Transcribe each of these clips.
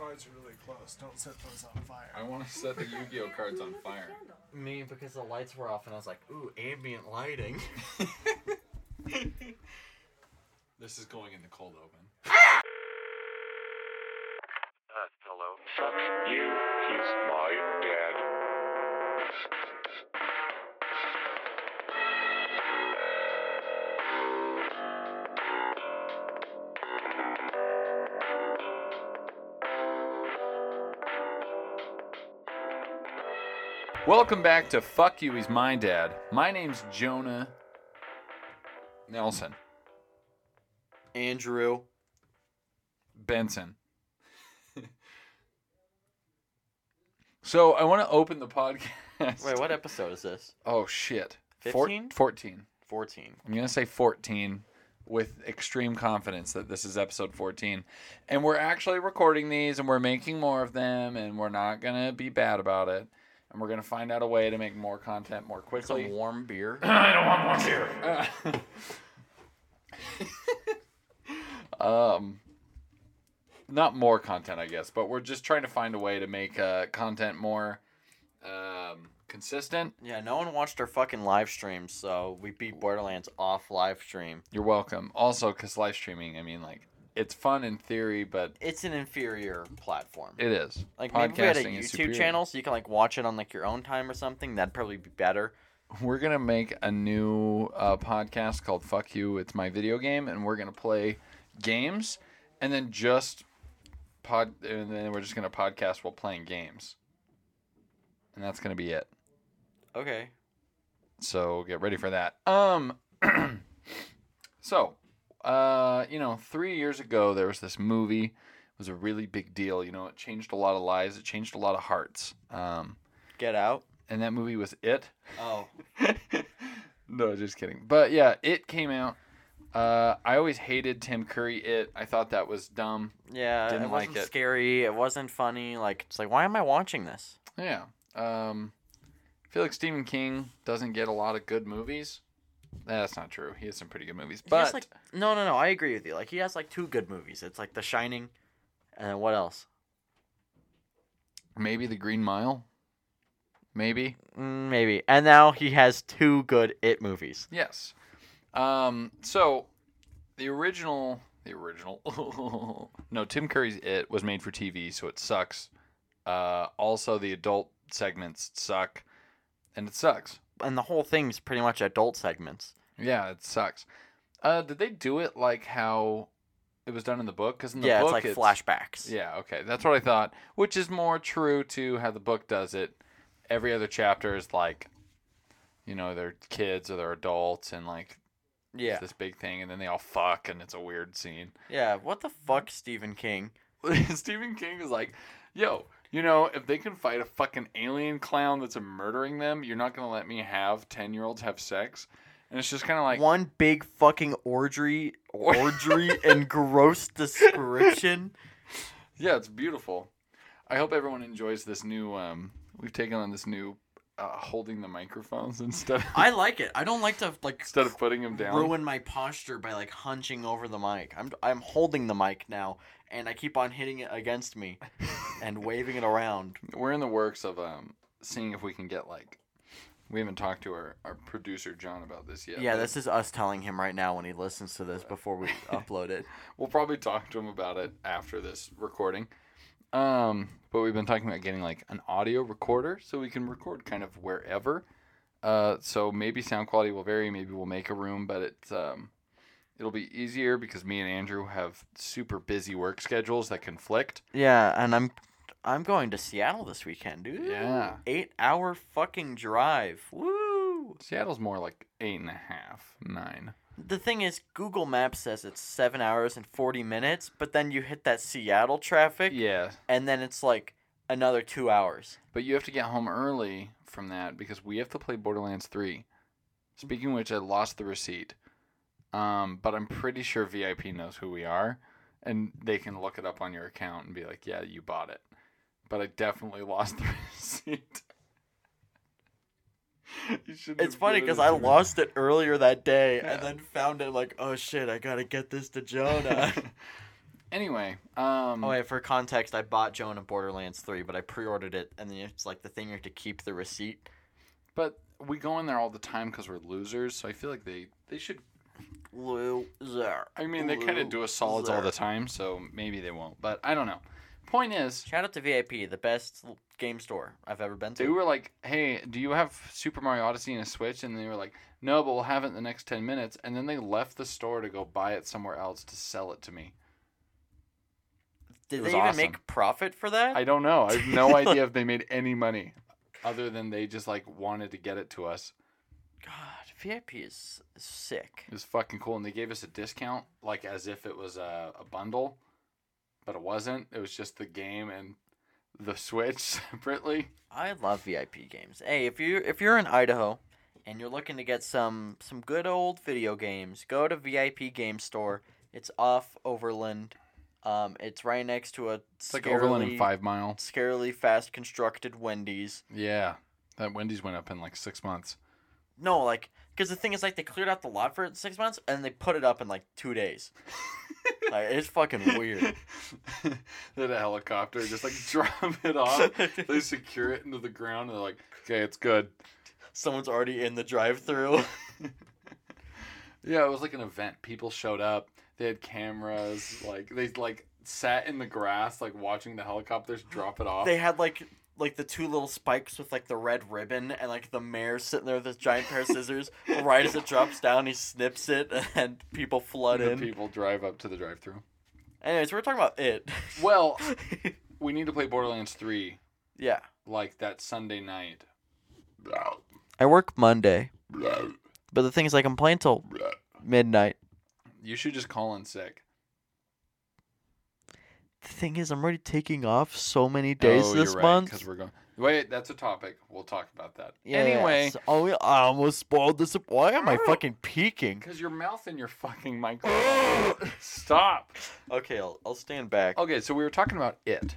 cards are really close. Don't set those on fire. I want to set the Yu-Gi-Oh cards on fire. Me, because the lights were off, and I was like, ooh, ambient lighting. This is going in the cold open. Uh, hello. Fuck you. He's my Welcome back to Fuck You, He's My Dad. My name's Jonah Nelson Andrew. Benson. so I want to open the podcast. Wait, what episode is this? Oh shit. Four- 15? 14. 14. I'm going to say 14 with extreme confidence that this is episode 14. And we're actually recording these and we're making more of them and we're not going to be bad about it. And we're going to find out a way to make more content more It's a quickly. warm beer. I don't want more beer. um, not more content, I guess, but we're just trying to find a way to make uh, content more um, consistent. Yeah, no one watched our fucking live stream, so we beat Borderlands off live stream. You're welcome. Also, because live streaming, I mean, like, it's fun in theory, but It's an inferior platform. it is. like maybe if we had a Podcasting is YouTube superior. channel, so you can like watch it on like your own time or something. That'd probably be better. We're gonna make a new uh, podcast called "Fuck You." It's my video game, and we're gonna play games, and then just pod, and then we're just gonna podcast while playing games, and that's gonna be it. Okay. So get ready for that. Um, so, uh, you know, three years ago there was this movie. It was a really big deal. You know, it changed a lot of lives. It changed a lot of hearts. Um, Get out. and that movie was It. Oh. no, just kidding. But yeah, it came out. Uh, I always hated Tim Curry. It. I thought that was dumb. Yeah, Didn't it like wasn't it. scary. It wasn't funny. Like it's like, why am I watching this? Yeah. Um, I feel like Stephen King doesn't get a lot of good movies. That's not true. He has some pretty good movies, but has, like no, no, no. I agree with you. Like he has like two good movies. It's like The Shining, and what else? maybe The Green Mile. Maybe. Mm, maybe. And now he has two good It movies. Yes. Um, so the original, the original, no, Tim Curry's It was made for TV, so it sucks. Uh, also, the adult segments suck, and it sucks. And the whole thing's pretty much adult segments. Yeah, it sucks. Uh, did they do it like how it was done in the book? Because in the yeah, book, it's like flashbacks. Yeah, okay, that's what I thought. Which is more true to how the book does it. Every other chapter is like, you know, they're kids or they're adults, and like Yeah. it's this big thing, and then they all fuck, and it's a weird scene. Yeah. What the fuck, Stephen King? Stephen King is like, yo, you know, if they can fight a fucking alien clown that's murdering them, you're not gonna let me have ten year olds have sex, and it's just kind of like, One big fucking orgy, orgy, and gross description. yeah, it's beautiful. I hope everyone enjoys this new. Um, we've taken on this new uh, holding the microphones instead. I like it. I don't like to like instead of putting them down. ruin my posture by like hunching over the mic. I'm I'm holding the mic now, and I keep on hitting it against me, and waving it around. We're in the works of um, seeing if we can get like. We haven't talked to our, our producer John about this yet. Yeah, but this is us telling him right now when he listens to this before we upload it. We'll probably talk to him about it after this recording. Um, but we've been talking about getting like an audio recorder so we can record kind of wherever. Uh, so maybe sound quality will vary. Maybe we'll make a room, but it's um, it'll be easier because me and Andrew have super busy work schedules that conflict. Yeah, and I'm I'm going to Seattle this weekend, dude. Yeah. Eight hour fucking drive. Woo! Seattle's more like eight and a half, nine. The thing is, Google Maps says it's seven hours and forty minutes, but then you hit that Seattle traffic, Yeah, and then it's like another two hours. but you have to get home early from that because we have to play Borderlands 3. Speaking of which, I lost the receipt. Um, but I'm pretty sure VIP knows who we are and they can look it up on your account and be like, "Yeah, you bought it." But I definitely lost the receipt. It's funny because it I lost it earlier that day, Yeah. and then found it like, oh shit, I gotta get this to Jonah. Anyway, um, Oh wait, for context, I bought Jonah Borderlands 3, but I pre-ordered it, and then it's like the thing you have to keep the receipt. but we go in there all the time because we're losers. So I feel like they they should. Loser. I mean, they kind of do us solids all the time, so maybe they won't. But I don't know. Point is, Shout out to VIP, the best game store I've ever been to. they were like, "Hey, do you have Super Mario Odyssey and a Switch?" And they were like, "No, but we'll have it in the next ten minutes." And then they left the store to go buy it somewhere else to sell it to me. Did they even awesome. make profit for that? I don't know. I have no idea if they made any money, other than they just like wanted to get it to us. God, VIP is is sick. It was fucking cool, and they gave us a discount, like as if it was a, a bundle, but it wasn't. It was just the game and the Switch separately. I love VIP games. Hey, if you if you're in Idaho and you're looking to get some some good old video games, go to VIP Game Store. It's off Overland. Um, it's right next to a It's like Overland and Five Mile. scarily fast constructed Wendy's. Yeah, that Wendy's went up in like six months. No, like, because the thing is, like, they cleared out the lot for six months and they put it up in like two days. like, it's fucking weird. they had a helicopter just like drop it off. they secure it into the ground, and they're like, "Okay, it's good." Someone's already in the drive-through. Yeah, it was like an event. People showed up. They had cameras. Like they like sat in the grass, like watching the helicopters drop it off. they had like like the two little spikes with like the red ribbon and like the mayor sitting there with this giant pair of scissors. right as it drops down, he snips it and people flood the in. people drive up to the drive-through. Anyways, we're talking about it. Well, we need to play Borderlands 3 yeah. like that Sunday night. I work Monday, but the thing is, I can play until midnight. You should just call in sick. The thing is, I'm already taking off so many days oh, this you're month. because we're going. Wait, that's a topic. We'll talk about that. Yeah, anyway, so- oh, I almost spoiled this. Why am I Oh. fucking peeking? because your mouth and your fucking microphone. Stop. Okay, I'll, I'll stand back. Okay, so we were talking about it.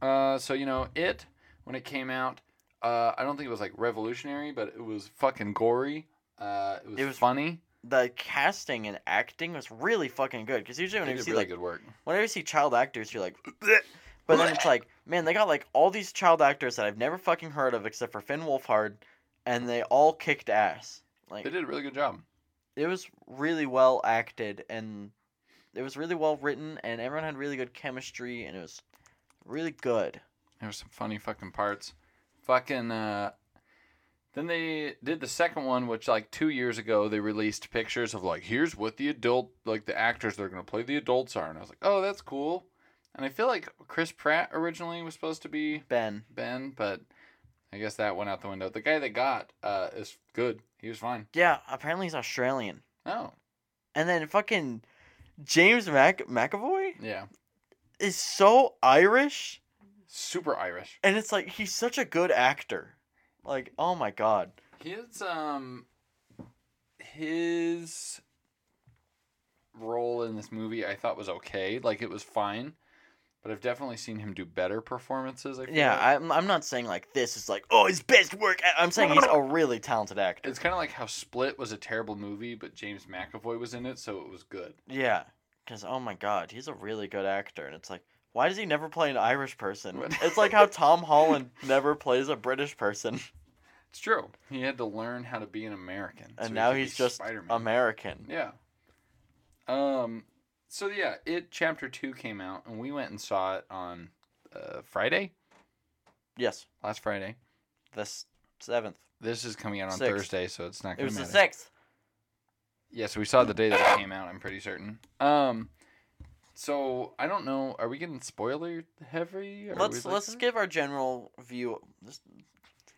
Uh, so you know, it when it came out, uh, I don't think it was like revolutionary, but it was fucking gory. Uh, it was, It was- funny. The casting and acting was really fucking good. Because usually when you see really like good work. whenever you see child actors, you're like, but then it's like, man, they got like all these child actors that I've never fucking heard of except for Finn Wolfhard, and they all kicked ass. Like They did a really good job. it was really well acted and it was really well written, and everyone had really good chemistry, and it was really good. There were some funny fucking parts. Fucking. Uh, then they did the second one, which like two years ago they released pictures of like here's what the adult like the actors that are gonna play the adults are, and I was like, oh, that's cool. And I feel like Chris Pratt originally was supposed to be Ben, Ben, but I guess that went out the window. The guy they got uh, is good. He was fine. yeah, apparently he's Australian, Oh, and then fucking James Mac- McAvoy yeah, is so Irish. super Irish. And it's like he's such a good actor. Like, oh my god. His um, his role in this movie I thought was okay. Like it was fine, but I've definitely seen him do better performances. I feel Yeah, like. I'm I'm not saying like this is like oh his best work. I'm saying he's a really talented actor. It's kind of like how Split was a terrible movie, but James McAvoy was in it, so it was good. Yeah, because oh my god, he's a really good actor, and it's like why does he never play an Irish person? It's like how Tom Holland never plays a British person, It's true. He had to learn how to be an American, and he now be he's just Spider-Man. American. Yeah. Um. So yeah, it chapter two came out, and we went and saw it on uh, Friday, Yes, last Friday. the seventh. This is coming out on Sixth. Thursday, so it's not It going was to the matter. sixth. Yeah, so we saw the day that it came out. I'm pretty certain. Um. So I don't know. Are we getting spoiler heavy? Are Let's we let's like- give our general view. This,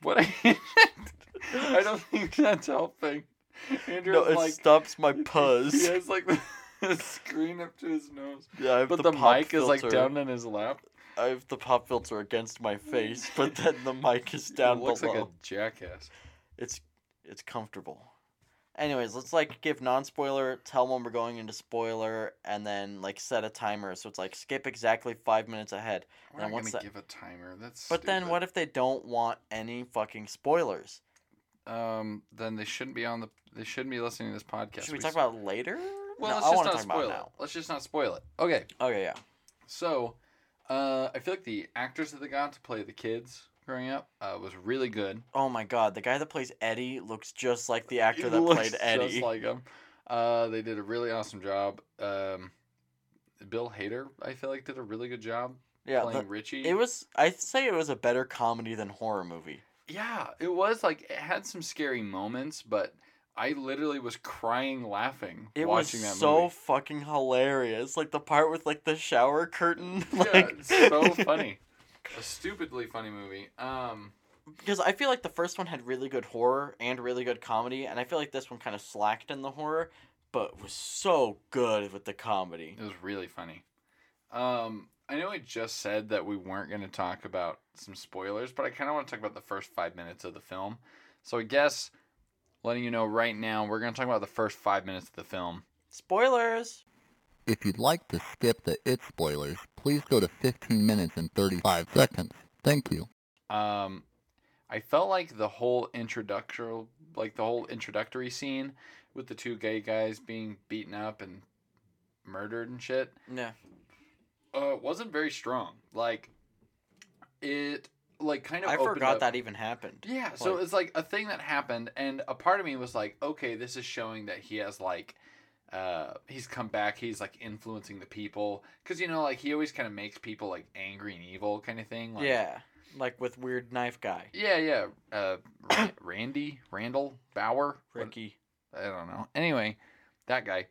What? I, I don't think that's helping. Andrew's no, it like stops my puzz. He has like the screen up to his nose, Yeah, I have but the, the, pop mic is like down in his lap. I have the pop filter against my face, but then the mic is down It looks below. like a jackass. It's it's comfortable. Anyways, let's like give non spoiler, tell when we're going into spoiler, and then like set a timer. So it's like skip exactly five minutes ahead. We're Then not what's gonna that- give a timer. That's. But then what if they don't want any fucking spoilers? Um, then they shouldn't be on the. They shouldn't be listening to this podcast. Should we s- talk about later? Well, no, let's I just not spoil it. now. Let's just not spoil it. Okay. Okay, yeah. So, uh, I feel like the actors that they got to play the kids growing up uh, was really good. Oh my god, the guy that plays Eddie looks just like the actor He that played Eddie. just like him. Uh, they did a really awesome job. Um, Bill Hader, I feel like, did a really good job yeah, playing the- Richie. it was. I'd say it was a better comedy than horror movie. Yeah, it was like it had some scary moments, but I literally was crying laughing It was watching that so movie. fucking hilarious. Like the part with like the shower curtain. Like, it's so funny. A stupidly funny movie. Um, because I feel like the first one had really good horror and really good comedy, and I feel like this one kind of slacked in the horror, but was so good with the comedy. it was really funny. Um, I know I just said that we weren't going to talk about some spoilers, but I kind of want to talk about the first five minutes of the film. So I guess letting you know right now, we're going to talk about the first five minutes of the film. Spoilers. If you'd like to skip the It spoilers, please go to 15 minutes and 35 seconds. Thank you. um I felt like the whole introductory like the whole introductory scene with the two gay guys being beaten up and murdered and shit Yeah. uh wasn't very strong. Like it like kind of I forgot up- that even happened. Yeah, so Like- it's like a thing that happened and a part of me was like, okay, this is showing that he has like uh he's come back, he's like influencing the people cuz you know like he always kind of makes people like angry and evil kind of thing like yeah. Like with weird knife guy. Yeah, yeah. Uh, Randy, Randall, Bauer, What- Ricky. I don't know. Anyway, that guy.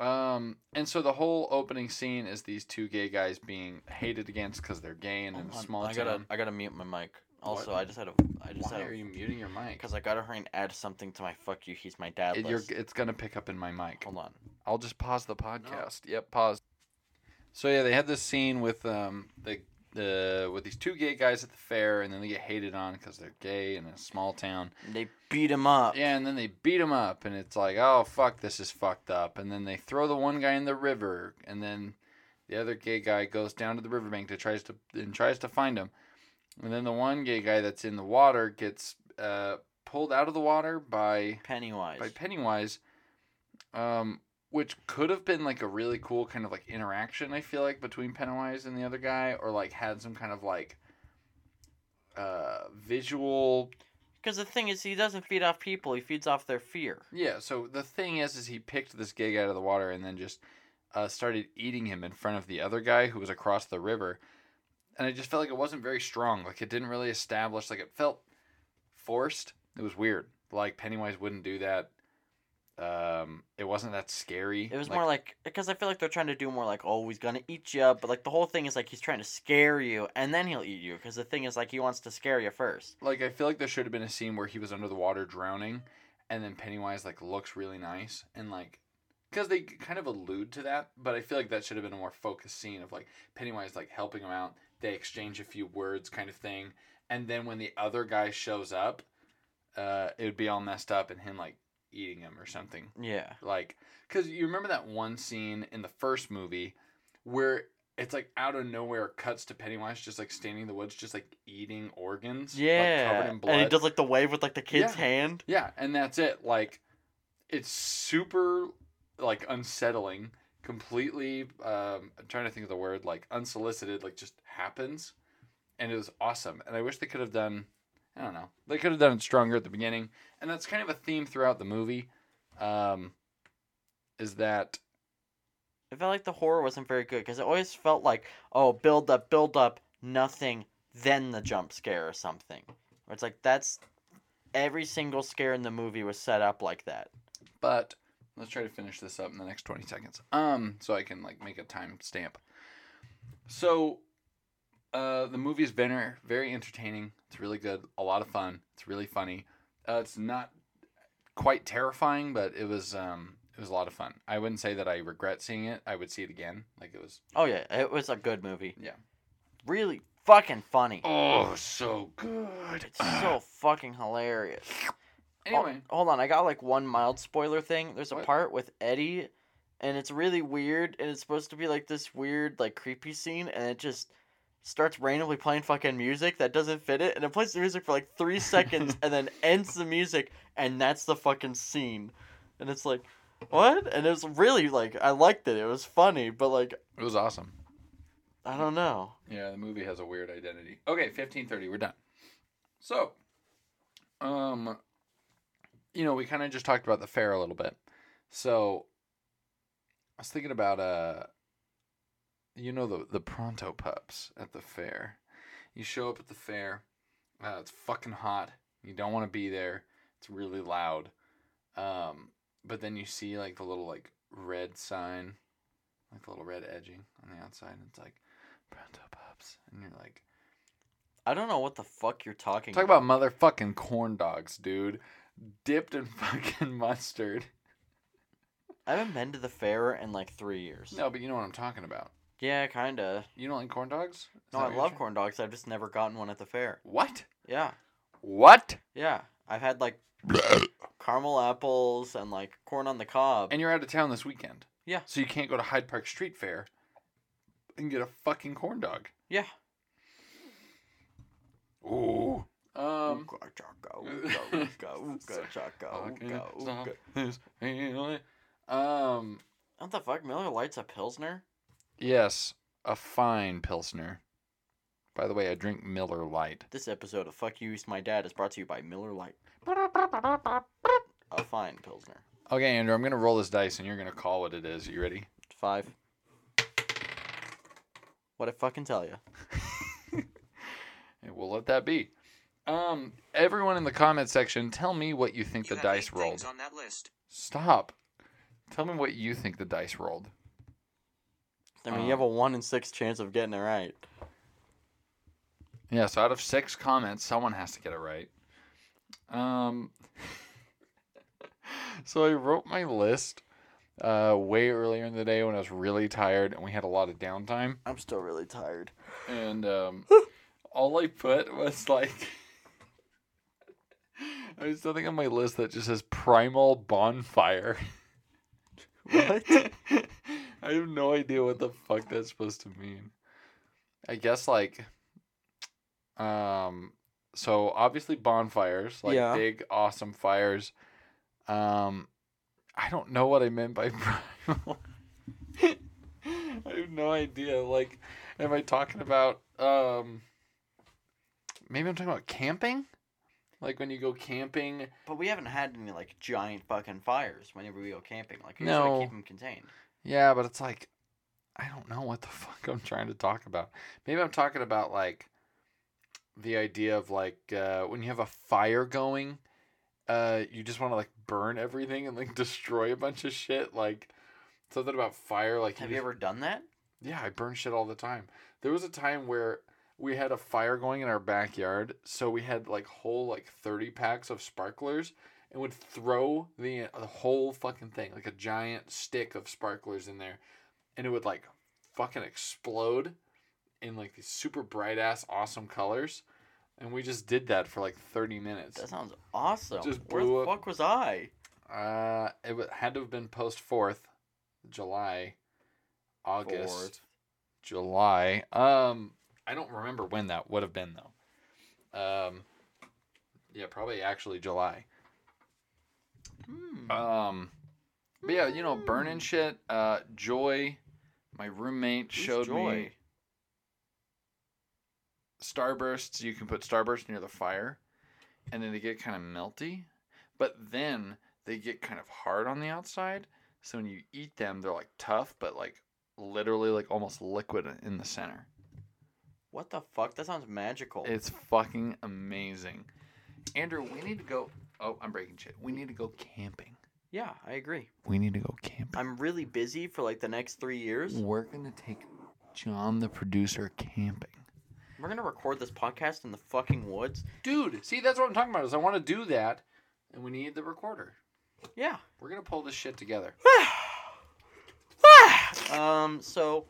Um, and so the whole opening scene is these two gay guys being hated against because they're gay and in a small I gotta I gotta mute my mic. Also, What? I just had a I just Why had are you muting your mic? because I gotta hurry and add something to my fuck you. He's my dad It, you're, list. it's gonna pick up in my mic. Hold on. I'll just pause the podcast. Yep, pause. So yeah, they had this scene with um the the with these two gay guys at the fair, and then they get hated on because they're gay in a small town. And they beat him up. Yeah, and then they beat him up, and it's like, oh fuck, this is fucked up. And then they throw the one guy in the river, and then the other gay guy goes down to the riverbank to tries to and tries to find him. And then the one gay guy that's in the water gets uh, pulled out of the water by Pennywise. by Pennywise, um, which could have been like a really cool kind of like interaction. I feel like between Pennywise and the other guy, or like had some kind of like uh, visual Because the thing is, he doesn't feed off people; he feeds off their fear. Yeah, so the thing is, is he picked this gay guy out of the water and then just uh, started eating him in front of the other guy who was across the river, and I just felt like it wasn't very strong. Like it didn't really establish. Like it felt forced. It was weird. Like Pennywise wouldn't do that. Um, it wasn't that scary. It was more like because I feel like they're trying to do more like, oh, he's gonna eat you, but like the whole thing is like he's trying to scare you, and then he'll eat you. Because the thing is like he wants to scare you first. like I feel like there should have been a scene where he was under the water drowning, and then Pennywise like looks really nice and like because they kind of allude to that, but I feel like that should have been a more focused scene of like Pennywise like helping him out. They exchange a few words, kind of thing, and then when the other guy shows up, uh, it would be all messed up and him like eating him or something. Yeah. Like, because you remember that one scene in the first movie where it's like out of nowhere cuts to Pennywise just like standing in the woods, just like eating organs, like, Yeah. covered in blood. and he does like the wave with like the kid's Yeah. hand. Yeah, and that's it. Like, it's super like unsettling. Completely, um, I'm trying to think of the word like unsolicited. Like, just happens, and it was awesome. And I wish they could have done. I don't know. They could have done it stronger at the beginning, and that's kind of a theme throughout the movie. Um, is that I felt like the horror wasn't very good because it always felt like, oh, build up, build up, nothing, then the jump scare or something. Where it's like that's every single scare in the movie was set up like that. but let's try to finish this up in the next 20 seconds. Um so i can like make a time stamp so uh the movie is very very entertaining. It's really good. A lot of fun. It's really funny. Uh, it's not quite terrifying but it was um it was a lot of fun. I wouldn't say that i regret seeing it. I would see it again. Like it was Oh yeah, it was a good movie. Yeah. Really fucking funny. oh so good. It's so fucking hilarious. Anyway Oh, hold on, I got like one mild spoiler thing. There's a What? part with Eddie, and it's really weird, and it's supposed to be like this weird, like creepy scene, and it just starts randomly playing fucking music that doesn't fit it, and it plays the music for like three seconds, and then ends the music, and that's the fucking scene, and it's like, what? And it was really like I liked it. It was funny, but like it was awesome I don't know. Yeah, the movie has a weird identity. Okay, fifteen thirty. We're done. So, um, you know, we kind of just talked about the fair a little bit. So, I was thinking about uh, you know the the pronto pups at the fair. You show up at the fair. Uh, it's fucking hot. You don't want to be there. It's really loud. Um, but then you see like the little like red sign, like the little red edging on the outside. And it's like pronto pups, and you're like, I don't know what the fuck you're talking talk about motherfucking corn dogs, dude, dipped in fucking mustard. I haven't been to the fair in like three years. No, but you know what I'm talking about. Yeah, kinda. You don't like corn dogs? Is No, I love corn dogs. I've just never gotten one at the fair. What? Yeah, What? yeah. I've had like caramel apples and like corn on the cob. And you're out of town this weekend. Yeah. So you can't go to Hyde Park Street Fair and get a fucking corn dog. yeah. Ooh. Um. Ooga chaka, ooga, ooga, ooga chaka, ooga, ooga. this feeling. Um. What the fuck? Miller Lite's a pilsner? Yes, a fine pilsner. By the way, I drink Miller Lite. This episode of Fuck You, It's My Dad is brought to you by Miller Lite. A fine pilsner. Okay, Andrew, I'm gonna roll this dice, and you're gonna call what it is. You ready? Five. What I fucking tell you? And we'll let that be. Um, everyone in the comment section, tell me what you think You the have dice eight rolled. on that list. Stop. Tell me what you think the dice rolled. I mean, Um, you have a one in six chance of getting it right. Yeah, so out of six comments, someone has to get it right. Um, so I wrote my list uh, way earlier in the day when I was really tired and we had a lot of downtime. I'm still really tired. And um, all I put was like, I was something on my list that just says Primal Bonfire. What? I have no idea what the fuck that's supposed to mean. I guess like um so obviously bonfires, like Yeah. big awesome fires. Um I don't know what I meant by primal. I have no idea. Like am I talking about um maybe I'm talking about camping? Like when you go camping But we haven't had any like giant fucking fires whenever we go camping. Like we No. keep them contained. Yeah, but it's like I don't know what the fuck I'm trying to talk about. Maybe I'm talking about like the idea of like uh, when you have a fire going, uh, you just want to like burn everything and like destroy a bunch of shit. Like something about fire. Like Have you ever done that? Yeah, I burn shit all the time. There was a time where we had a fire going in our backyard, so we had like whole like thirty packs of sparklers, and would throw the the whole fucking thing like a giant stick of sparklers in there, and it would like fucking explode in like these super bright ass awesome colors, and we just did that for like thirty minutes. That sounds awesome. Just Where the up. fuck was I? Uh, it wa- had to have been post fourth, July, August. Fourth. July. Um, I don't remember when that would have been though. Um, yeah, probably actually July. Hmm. Um, but yeah, you know, burning shit. Uh, Joy, my roommate, Who's showed Joy? me starbursts. You can put starburst near the fire, and then they get kind of melty, but then they get kind of hard on the outside. So when you eat them, they're like tough, but like literally like almost liquid in the center. What the fuck? That sounds magical. It's fucking amazing. Andrew, we need to go. Oh, I'm breaking shit. We need to go camping. yeah, I agree. We need to go camping. I'm really busy for like the next three years. We're gonna take John, the producer, camping. We're gonna record this podcast in the fucking woods. Dude, see, that's what I'm talking about. Is I want to do that, and we need the recorder. Yeah. We're gonna pull this shit together. um. So,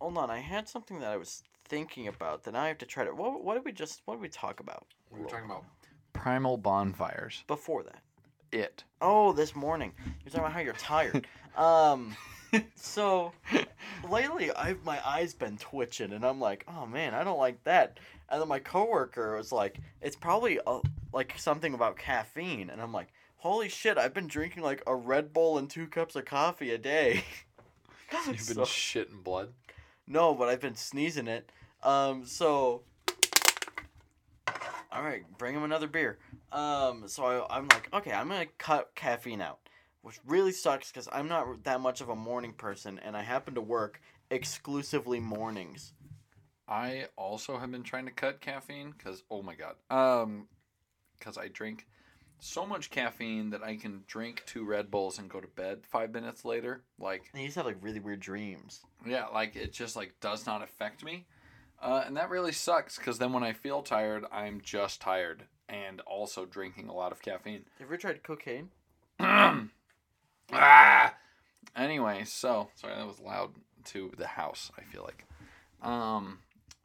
hold on. I had something that I was thinking about that I have to try to. What, what did we just? What did we talk about? We were talking about primal bonfires. before that. It. Oh, this morning. You're talking about how you're tired. um. So lately, I've my eyes been twitching, and I'm like, oh man, I don't like that. And then my coworker was like, it's probably a, like something about caffeine, and I'm like, holy shit, I've been drinking like a Red Bull and two cups of coffee a day. You've been So- shitting blood. No, but I've been sneezing it. Um, so. All right, bring him another beer. Um, so I, I'm like, okay, I'm gonna cut caffeine out, which really sucks because I'm not that much of a morning person, and I happen to work exclusively mornings. I also have been trying to cut caffeine because oh my god, um, because I drink so much caffeine that I can drink two Red Bulls and go to bed five minutes later. Like And you just have like really weird dreams. yeah, like it just like does not affect me, uh, and that really sucks because then when I feel tired, I'm just tired and also drinking a lot of caffeine. Have you ever tried cocaine? ah! Anyway, so sorry that was loud to the house. I feel like, um,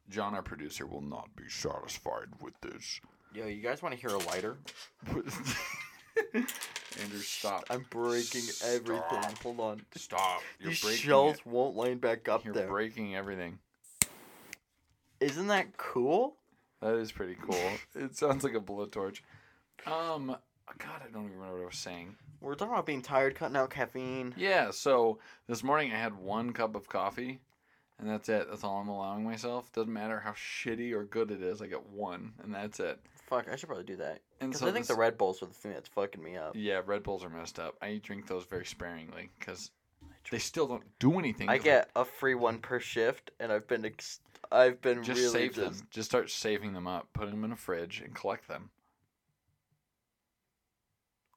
John, our producer, will not be satisfied with this. Yo, you guys want to hear a lighter? Andrew, stop! I'm breaking everything. Hold on. Stop! You're These breaking shelves it. won't line back up You're there. breaking everything. Isn't that cool? That is pretty cool. it sounds like a blowtorch. Um, God, I don't even remember what I was saying. We're talking about being tired, cutting out caffeine. Yeah, so this morning I had one cup of coffee, and that's it. That's all I'm allowing myself. Doesn't matter how shitty or good it is. I get one, and that's it. Fuck, I should probably do that. And Because so I think this- the Red Bulls are the thing that's fucking me up. Yeah, Red Bulls are messed up. I drink those very sparingly because they still don't do anything. I 'cause get a free one per shift, and I've been ex- I've been just really save just them. Just start saving them up. Put them in a fridge and collect them.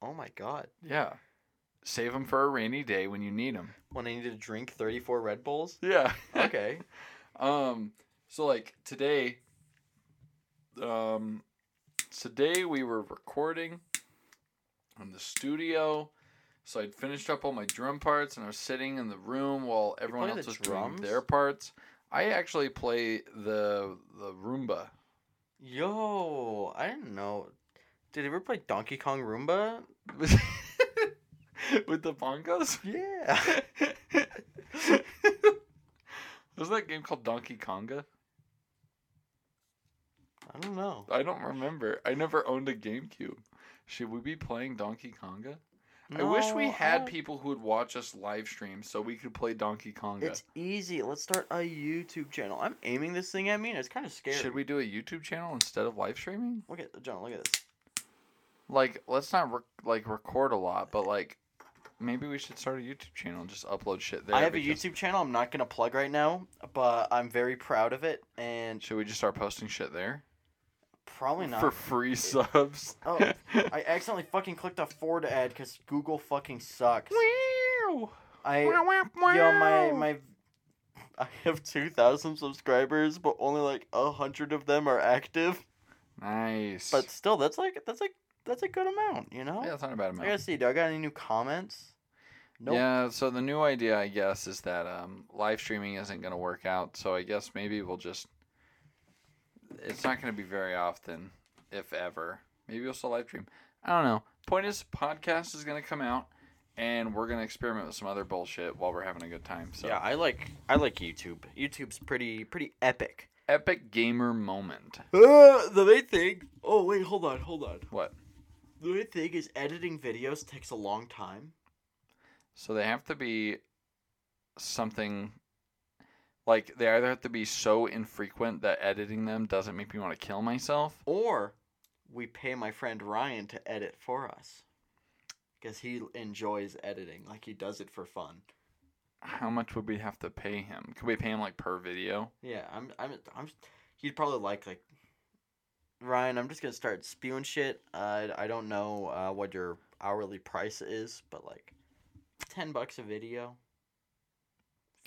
oh my god. Yeah, save them for a rainy day when you need them. When I need to drink thirty four Red Bulls. Yeah. Okay. Um, so like today, um, today we were recording in the studio. So I'd finished up all my drum parts and I was sitting in the room while everyone else was doing drums? their parts. I actually play the the Roomba. Yo, I didn't know. Did you ever play Donkey Kong Roomba? With the bongos? Yeah. Was that game called Donkey Konga? I don't know. I don't remember. I never owned a GameCube. Should we be playing Donkey Konga? I wish we had people who would watch us live stream so we could play Donkey Konga. It's easy. Let's start a YouTube channel. I'm aiming this thing at me, and it's kind of scary. Should we do a YouTube channel instead of live streaming? Look at John. Look at this. Like, let's not rec- like record a lot, but like, maybe we should start a YouTube channel and just upload shit there. I have a YouTube channel. I'm not gonna plug right now, but I'm very proud of it, and Should we just start posting shit there probably not. for free subs? Oh, I accidentally fucking clicked a Ford ad because Google fucking sucks. I yo my my I have two thousand subscribers, but only like a hundred of them are active. Nice. But still, that's like that's like that's a good amount, you know. yeah, it's not a bad amount. I gotta see. Do I got any new comments? Nope. Yeah, so the new idea, I guess, is that um, live streaming isn't going to work out. So I guess maybe we'll just. It's not going to be very often, if ever. Maybe we'll still live stream. I don't know. Point is, podcast is going to come out, and we're going to experiment with some other bullshit while we're having a good time. So Yeah, I like I like YouTube. YouTube's pretty pretty epic. epic gamer moment. Uh, the main thing. Oh wait, hold on, hold on. What? The main thing is editing videos takes a long time. So they have to be something like they either have to be so infrequent that editing them doesn't make me want to kill myself. Or we pay my friend Ryan to edit for us. Because he enjoys editing. Like he does it for fun. How much would we have to pay him? Could we pay him like per video? Yeah, I'm I'm I'm he'd probably like like Ryan, I'm just gonna start spewing shit. Uh, I don't know uh, what your hourly price is, but like ten bucks a video.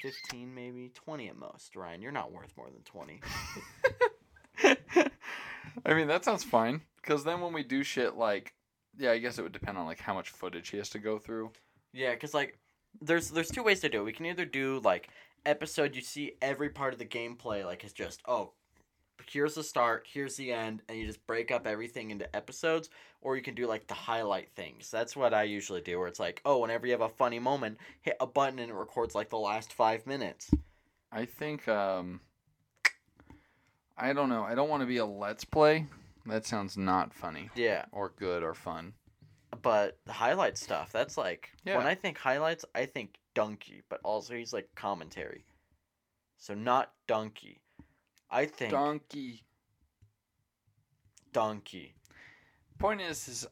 Fifteen maybe, twenty at most. Ryan, you're not worth more than twenty. I mean, that sounds fine. Because then when we do shit like, yeah, I guess it would depend on like how much footage he has to go through. Yeah, cause like there's there's two ways to do it. We can either do like episode you see every part of the gameplay like it's just oh here's the start, here's the end, and you just break up everything into episodes, or you can do like the highlight things. That's what I usually do, where it's like, oh, whenever you have a funny moment, hit a button and it records like the last five minutes. I think, um, I don't know. I don't want to be a let's play. That sounds not funny Yeah, or good or fun. but the highlight stuff, that's like when I think highlights, I think donkey, but also he's like commentary. So not donkey. I think Donkey. donkey. Point is, is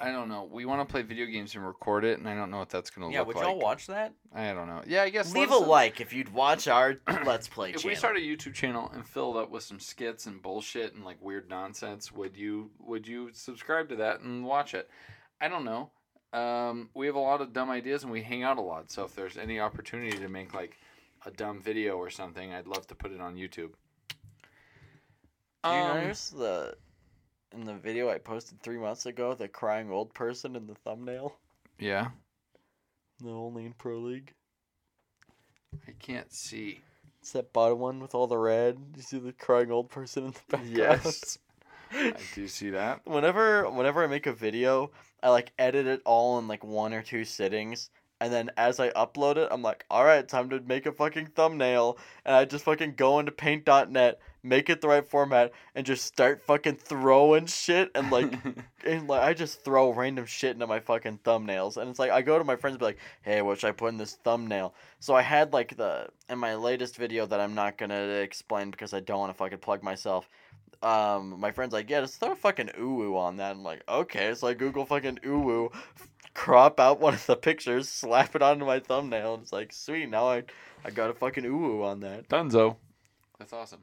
I don't know. We want to play video games and record it, and I don't know what that's gonna Yeah, look like. Yeah, would y'all watch that? I don't know. Yeah, I guess. Leave a us like if you'd watch our Let's Play If channel. we start a YouTube channel and fill it up with some skits and bullshit and like weird nonsense, would you would you subscribe to that and watch it? I don't know. Um, we have a lot of dumb ideas and we hang out a lot. So if there's any opportunity to make like a dumb video or something, I'd love to put it on YouTube. Do you Um, notice the in the video I posted three months ago, the crying old person in the thumbnail? Yeah, The only in Pro League. I can't see. It's that bottom one with all the red. Do you see the crying old person in the background. Yes, I do see that. whenever whenever I make a video, I like edit it all in like one or two sittings. And then as I upload it, I'm like, all right, time to make a fucking thumbnail. And I just fucking go into paint.net, make it the right format, and just start fucking throwing shit. And like, and like I just throw random shit into my fucking thumbnails. And it's like, I go to my friends and be like, hey, what should I put in this thumbnail? So I had like the, in my latest video that I'm not gonna explain because I don't want to fucking plug myself um, my friend's like, yeah, just throw a fucking uwu on that. I'm like, okay. So I Google fucking uwu, crop out one of the pictures, slap it onto my thumbnail, and it's like, sweet, now I, I got a fucking uwu on that. Dunzo. That's awesome.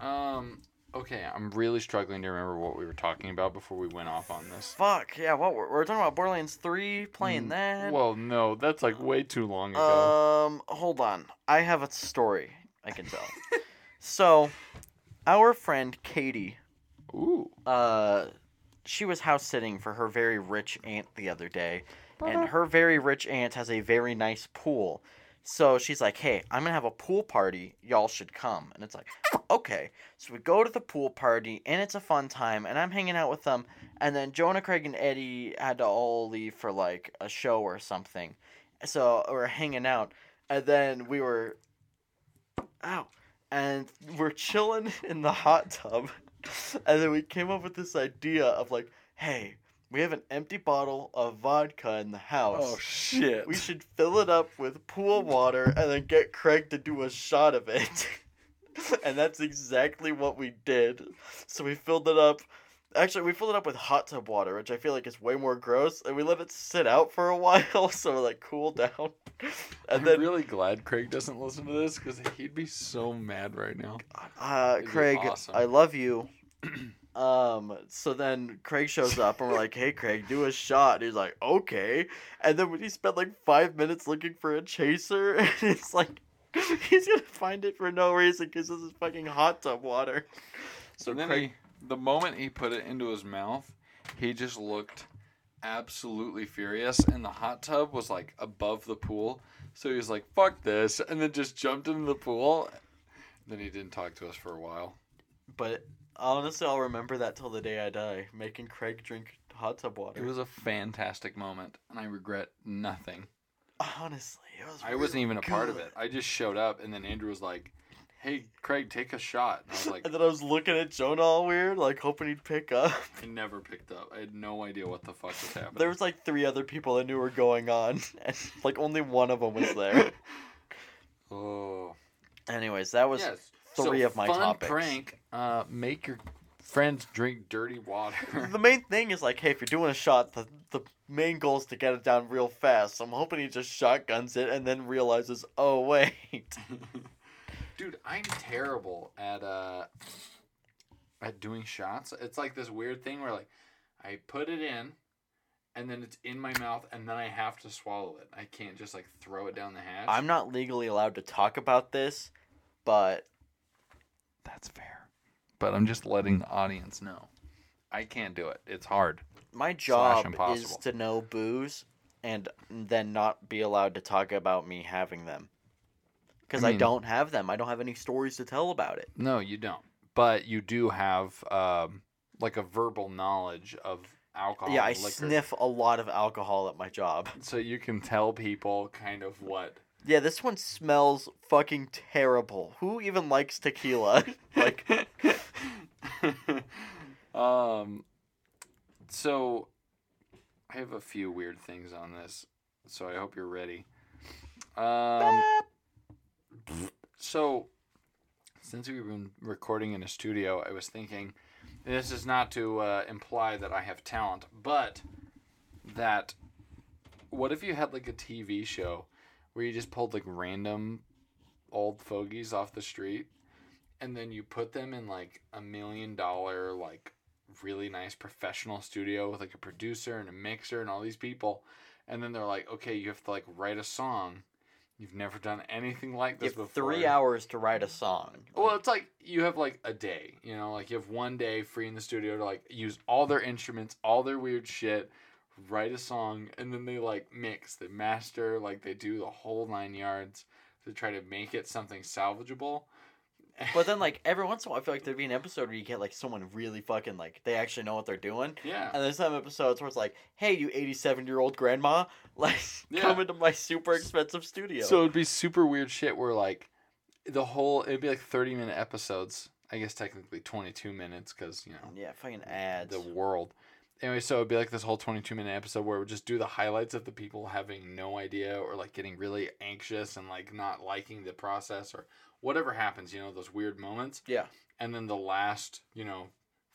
Um. Okay, I'm really struggling to remember what we were talking about before we went off on this. Fuck, yeah, what, we're, we're talking about Borderlands 3, playing that. Mm, Well, no, that's like way too long ago. Um, hold on. I have a story I can tell. so, our friend Katie, Ooh. uh, she was house sitting for her very rich aunt the other day, and her very rich aunt has a very nice pool. So she's like, "Hey, I'm gonna have a pool party. Y'all should come." And it's like, "Okay." So we go to the pool party, and it's a fun time. And I'm hanging out with them. And then Jonah, Craig, and Eddie had to all leave for like a show or something. So we're hanging out, and then we were, ow, and we're chilling in the hot tub. And then we came up with this idea of like, hey, we have an empty bottle of vodka in the house. Oh shit. we should fill it up with pool water and then get Craig to do a shot of it. and that's exactly what we did. So we filled it up. Actually, we filled it up with hot tub water, which I feel like is way more gross. And we let it sit out for a while so it like cool down. And I'm then really glad Craig doesn't listen to this because he'd be so mad right now. uh, It'd Craig, awesome. I love you. um, so then Craig shows up and we're like, "Hey, Craig, do a shot." And he's like, "Okay." And then when he spent like five minutes looking for a chaser, and it's like he's gonna find it for no reason because this is fucking hot tub water. So Craig, the moment he put it into his mouth, he just looked absolutely furious, and the hot tub was like above the pool. So he was like, "Fuck this," and then just jumped into the pool. Then he didn't talk to us for a while. but honestly, I'll remember that till the day I die, making Craig drink hot tub water. It was a fantastic moment, and I regret nothing. honestly, it was. I wasn't really even a part of it. I just showed up, and then Andrew was like, "Hey, Craig, take a shot." And I was like, And then I was looking at Jonah all weird, like hoping he'd pick up. He never picked up. I had no idea what the fuck was happening. There was like three other people I knew were going on, and like only one of them was there. oh. Anyways, that was yes. three so of my fun topics. prank. Uh, make your friends drink dirty water. the main thing is like, hey, if you're doing a shot, the the main goal is to get it down real fast. So I'm hoping he just shotguns it and then realizes, oh wait, Dude, I'm terrible at uh at doing shots. It's like this weird thing where like I put it in and then it's in my mouth and then I have to swallow it. I can't just like throw it down the hatch. I'm not legally allowed to talk about this, but That's fair. But I'm just letting the audience know. I can't do it. It's hard. my job is to know booze and then not be allowed to talk about me having them. Because I I, don't have them. I don't have any stories to tell about it. No, you don't. But you do have um like a verbal knowledge of alcohol. yeah, I liquor. sniff a lot of alcohol at my job. So you can tell people kind of what Yeah, this one smells fucking terrible. Who even likes tequila? like, um so I have a few weird things on this, so I hope you're ready. Um, so, since we've been recording in a studio, I was thinking this is not to uh, imply that I have talent, but that what if you had like a TV show where you just pulled like random old fogies off the street and then you put them in like a million dollar, like really nice professional studio with like a producer and a mixer and all these people. And then they're like, okay, you have to like write a song. You've never done anything like You this have before. three hours to write a song. Well, it's like you have like a day, you know, like you have one day free in the studio to like use all their instruments, all their weird shit, write a song, and then they like mix, they master, like they do the whole nine yards to try to make it something salvageable. But then, like every once in a while, I feel like there'd be an episode where you get like someone really fucking like they actually know what they're doing. yeah, And there's some episodes where it's like, "Hey, you 87 year old grandma, like Yeah. come into my super expensive studio." So it'd be super weird shit where like the whole it'd be like thirty minute episodes. I guess technically twenty two minutes because you know yeah, fucking ads. the world. Anyway, so it'd be like this whole twenty two minute episode where we'd just do the highlights of the people having no idea or like getting really anxious and like not liking the process or whatever happens. You know those weird moments. Yeah. And then the last you know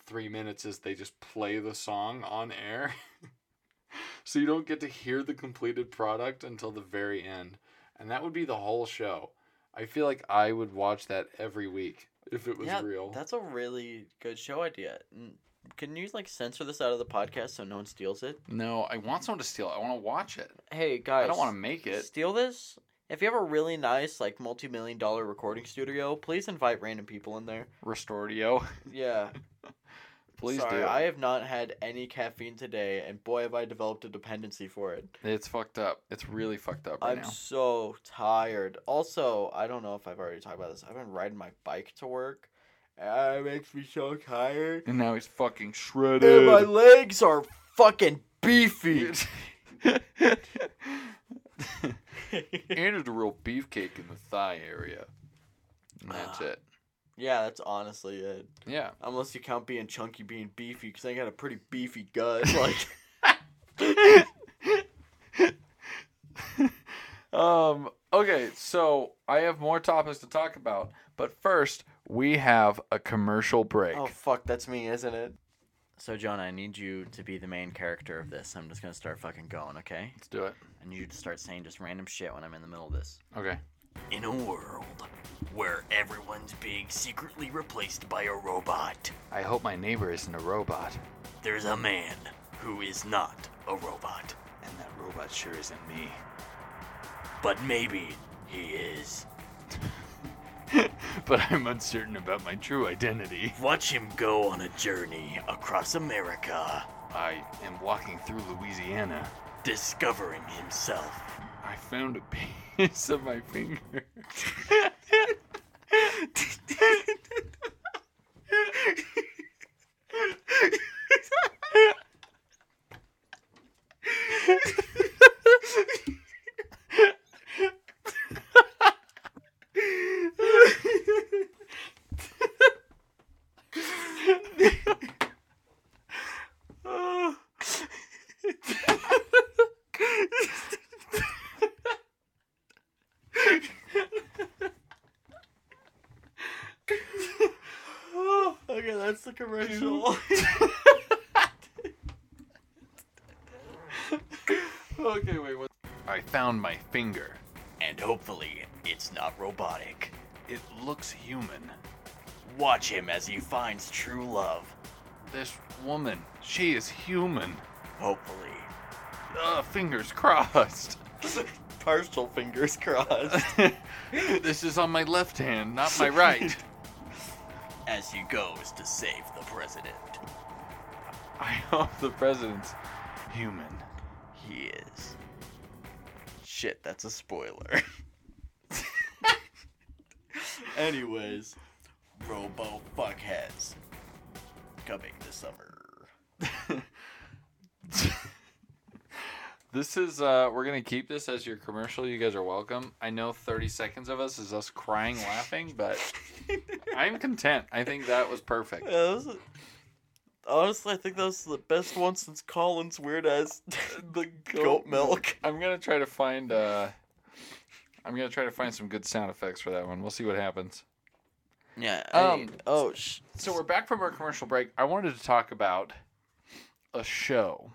three minutes is they just play the song on air. so you don't get to hear the completed product until the very end. And that would be the whole show. I feel like I would watch that every week if it was yeah, real. that's a really good show idea. Can you like censor this out of the podcast so no one steals it? No, I want someone to steal it. I want to watch it. Hey guys, I don't want to make it. steal this. If you have a really nice like multi-million dollar recording studio, please invite random people in there. Restorio. Yeah, Please Sorry, do. I have not had any caffeine today, and boy, have I developed a dependency for it. It's fucked up. It's really fucked up right I'm now. so tired. Also, I don't know if I've already talked about this. I've been riding my bike to work. and It makes me so tired. And now he's fucking And shredded. my legs are fucking beefy. Andrew's a real beefcake in the thigh area. And that's Ah. it. yeah, that's honestly it. Yeah. Unless you count being chunky being beefy, because I got a pretty beefy gut. Like, um. Okay, so I have more topics to talk about, but first we have a commercial break. oh fuck, that's me, isn't it? So, John, I need you to be the main character of this. I'm just gonna start fucking going, okay? Let's do it. I need you to start saying just random shit when I'm in the middle of this. Okay. In a world where everyone's being secretly replaced by a robot, I hope my neighbor isn't a robot, there's a man who is not a robot. and that robot sure isn't me. But maybe he is. but I'm uncertain about my true identity. Watch him go on a journey across America, I am walking through Louisiana. discovering himself. I found a piece of my finger. okay, that's the commercial. okay, wait, what? I found my finger. And hopefully, it's not robotic. It looks human. Watch him as he finds true love. This woman, she is human. Hopefully. Uh, fingers crossed. Partial fingers crossed. this is on my left hand, not my right. As he goes to save the president. I hope the president's human. he is. Shit, that's a spoiler. Anyways, Robo Fuckheads. Coming this summer. This is uh we're gonna keep this as your commercial. You guys are welcome. I know 30 seconds of us is us crying laughing, but I'm content. I think that was perfect. Yeah, that was honestly, I think that was the best one since Colin's weird ass the goat milk. I'm gonna try to find uh I'm gonna try to find some good sound effects for that one. We'll see what happens. Yeah. Um, I, oh, sh- So we're back from our commercial break. I wanted to talk about a show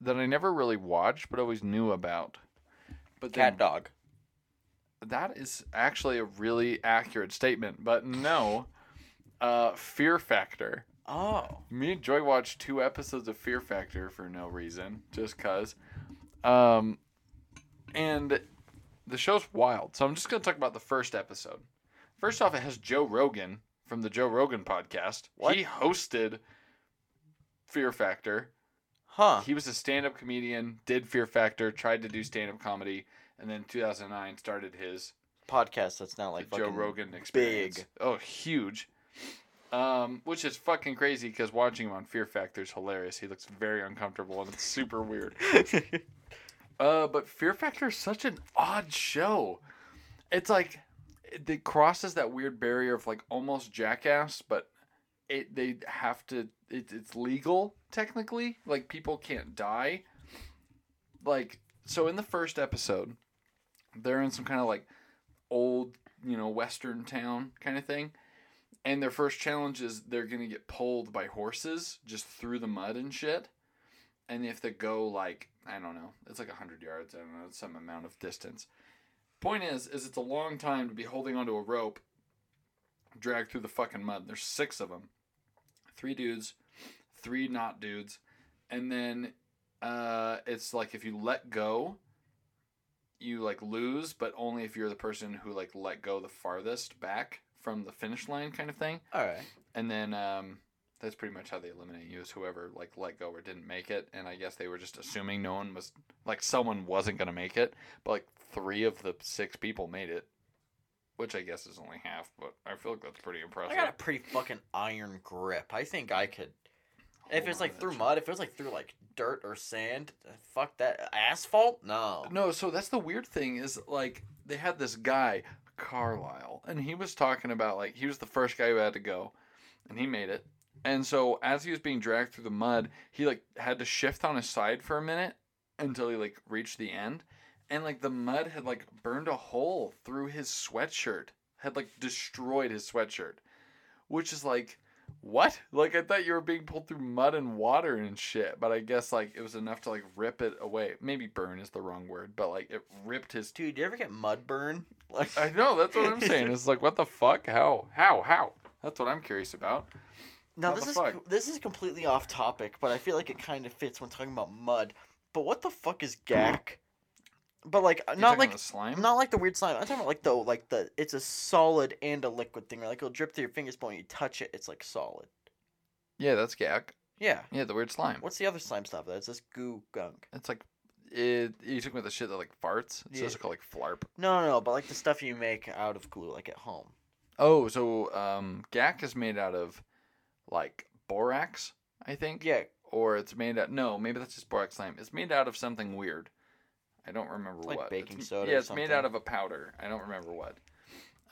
that I never really watched, but always knew about. But then cat dog. that is actually a really accurate statement. But no, uh, Fear Factor. Oh. Me and Joy watched two episodes of Fear Factor for no reason, just cause. Um, and the show's wild. So I'm just gonna talk about the first episode. First off, it has Joe Rogan from the Joe Rogan podcast. What? He hosted Fear Factor. Huh. He was a stand-up comedian, did Fear Factor, tried to do stand-up comedy, and then 2009 started his Podcast that's not like Joe Rogan experience. big. Oh, huge. Um, which is fucking crazy because watching him on Fear Factor is hilarious. He looks very uncomfortable and it's super weird. Uh, but Fear Factor is such an odd show. It's like it, crosses that weird barrier of like almost jackass, but it they have to. It, it's legal technically. Like people can't die. Like so, in the first episode, they're in some kind of like old, you know, western town kind of thing. And their first challenge is they're gonna get pulled by horses just through the mud and shit. And if they go like I don't know, it's like hundred yards. I don't know, some amount of distance. Point is, is it's a long time to be holding onto a rope, dragged through the fucking mud. There's six of them, three dudes, three not dudes, and then uh, it's like if you let go, you like lose, but only if you're the person who like let go the farthest back from the finish line, kind of thing. All right. And then um, that's pretty much how they eliminate you is whoever like let go or didn't make it. And I guess they were just assuming no one was like someone wasn't gonna make it, but like three of the six people made it, which I guess is only half. But I feel like that's pretty impressive. I got a pretty fucking iron grip. I think I could. If it's like through mud, if it was like through like dirt or sand, fuck that. Asphalt? No. No, so that's the weird thing is like they had this guy Carlisle, and he was talking about like he was the first guy who had to go, and he made it. And so as he was being dragged through the mud, he like had to shift on his side for a minute until he like reached the end, and like the mud had like burned a hole through his sweatshirt, had like destroyed his sweatshirt, which is like. What? Like I thought you were being pulled through mud and water and shit, but I guess like it was enough to like rip it away. Maybe burn is the wrong word, but like it ripped his Dude, you ever get mud burn? Like I know that's what I'm saying. It's like what the fuck? How? How? How? That's what I'm curious about. Now this is fuck? this is completely off topic, but I feel like it kind of fits when talking about mud. But what the fuck is gack? But like You're not like the slime. not like the weird slime. I'm talking about like the like the it's a solid and a liquid thing. Like it'll drip through your fingers, but when you touch it, it's like solid. Yeah, that's gack. Yeah. Yeah, the weird slime. What's the other slime stuff? That's just goo gunk. It's like it. You talking about the shit that like farts? It's Yeah. just called like flarp. No, no, no, but like the stuff you make out of glue, like at home. Oh, so um, gack is made out of like borax, I think. Yeah, Or it's made out. No, maybe that's just borax slime. It's made out of something weird. I don't remember like what. baking It's- soda Yeah, it's made out of a powder. I don't remember what.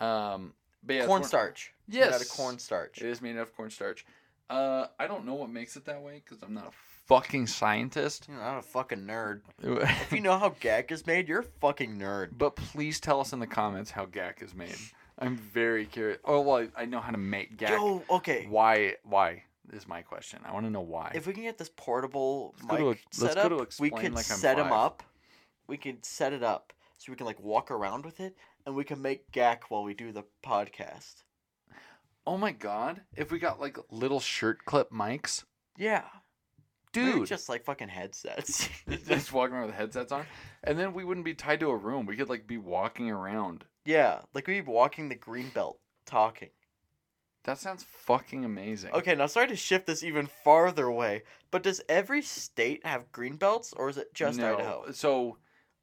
Um, but yeah, cornstarch. It's made out of Yes. cornstarch. It is made out of cornstarch. Uh, I don't know what makes it that way because I'm not a fucking scientist. You're not a fucking nerd. If you know how gack is made, you're a fucking nerd. but please tell us in the comments how gack is made. I'm very curious. Oh well, I, know how to make gack. Yo, okay. Why? Why is my question? I want to know why. If we can get this portable Let's to mic let's set up, to we could like set him up. We could set it up so we can like walk around with it, and we can make gack while we do the podcast. oh my god! If we got like little shirt clip mics, Yeah, Maybe dude, just like fucking headsets. just walking around with headsets on, and then we wouldn't be tied to a room. We could like be walking around. Yeah, like we'd be walking the green belt, talking. That sounds fucking amazing. Okay, now sorry to shift this even farther away, but does every state have green belts, or is it just No. Idaho? So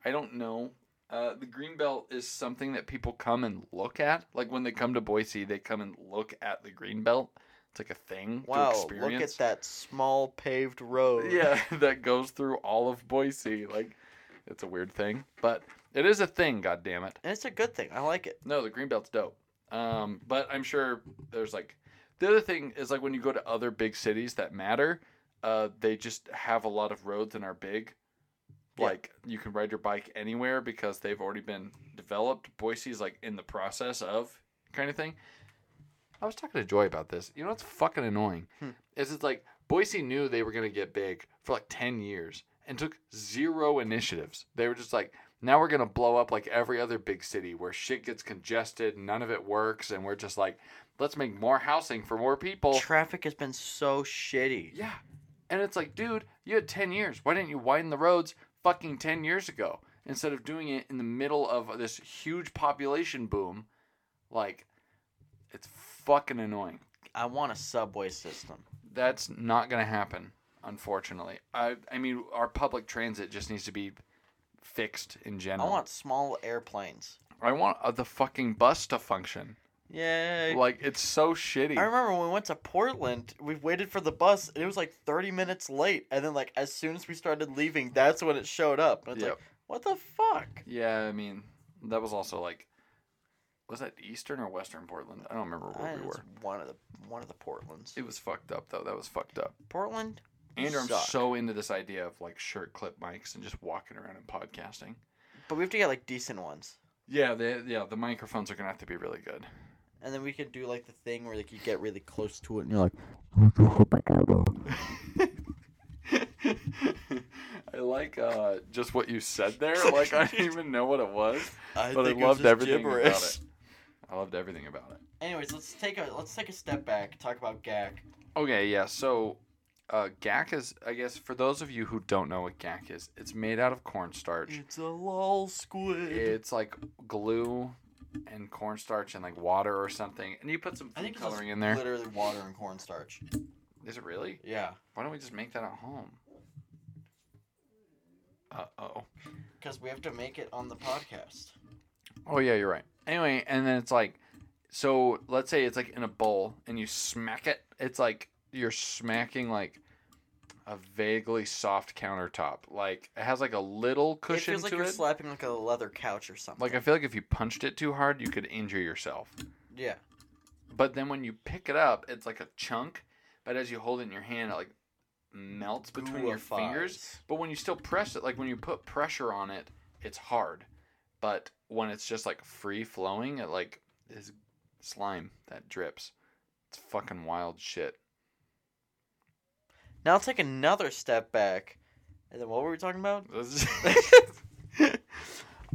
I don't know. Uh, the green belt is something that people come and look at. Like when they come to Boise, they come and look at the green belt. It's like a thing Wow, to look at that small paved road. Yeah, that goes through all of Boise. Like it's a weird thing, but it is a thing. God damn it! and it's a good thing. I like it. No, the green belt's dope. Um, but I'm sure there's like the other thing is like when you go to other big cities that matter, uh, they just have a lot of roads and are big. Yeah. Like you can ride your bike anywhere because they've already been developed. Boise's like in the process of kind of thing. I was talking to Joy about this. You know what's fucking annoying? Hmm. Is it's like Boise knew they were gonna get big for like ten years and took zero initiatives. They were just like, now we're gonna blow up like every other big city where shit gets congested, none of it works, and we're just like, let's make more housing for more people. Traffic has been so shitty. Yeah. And it's like, dude, you had 10 years. Why didn't you widen the roads fucking 10 years ago instead of doing it in the middle of this huge population boom? Like, it's fucking annoying. I want a subway system. That's not going to happen, unfortunately. I, I mean, our public transit just needs to be fixed in general. I want small airplanes. I want uh, the fucking bus to function. Yeah. Like, it's so shitty. I remember when we went to Portland, we waited for the bus, and it was like 30 minutes late. And then, like, as soon as we started leaving, that's when it showed up. And it's Yep. like, what the fuck? Yeah, I mean, that was also like, was that Eastern or Western Portland? I don't remember where we it's were. one of the one of the Portlands. It was fucked up though. That was fucked up. Portland. And I'm suck. so into this idea of like shirt clip mics and just walking around and podcasting. But we have to get like decent ones. Yeah, the yeah the microphones are gonna have to be really good. And then we could do like the thing where like you get really close to it and you're like, I like uh, just what you said there. Like I didn't even know what it was, I but I think it was loved everything about it. I loved everything about it. Anyways, let's take a let's take a step back. Talk about GAC. Okay, yeah. So, uh, gack is, I guess, for those of you who don't know what gack is, it's made out of cornstarch. It's a lol squid. It's like glue and cornstarch and like water or something, and you put some I food think it's coloring in there. literally water and cornstarch. Is it really? Yeah, Why don't we just make that at home? Uh oh. because we have to make it on the podcast. Oh yeah, you're right. Anyway, and then it's like, so let's say it's like in a bowl and you smack it. It's like you're smacking like a vaguely soft countertop. Like it has like a little cushion. It feels like to you're it. slapping like a leather couch or something. like I feel like if you punched it too hard, you could injure yourself. yeah, But then when you pick it up, it's like a chunk. But as you hold it in your hand, it like melts between your fingers. But when you still press it, like when you put pressure on it, it's hard. But when it's just like free flowing, it like is slime that drips. It's fucking wild shit. Now let's take another step back. And then what were we talking about?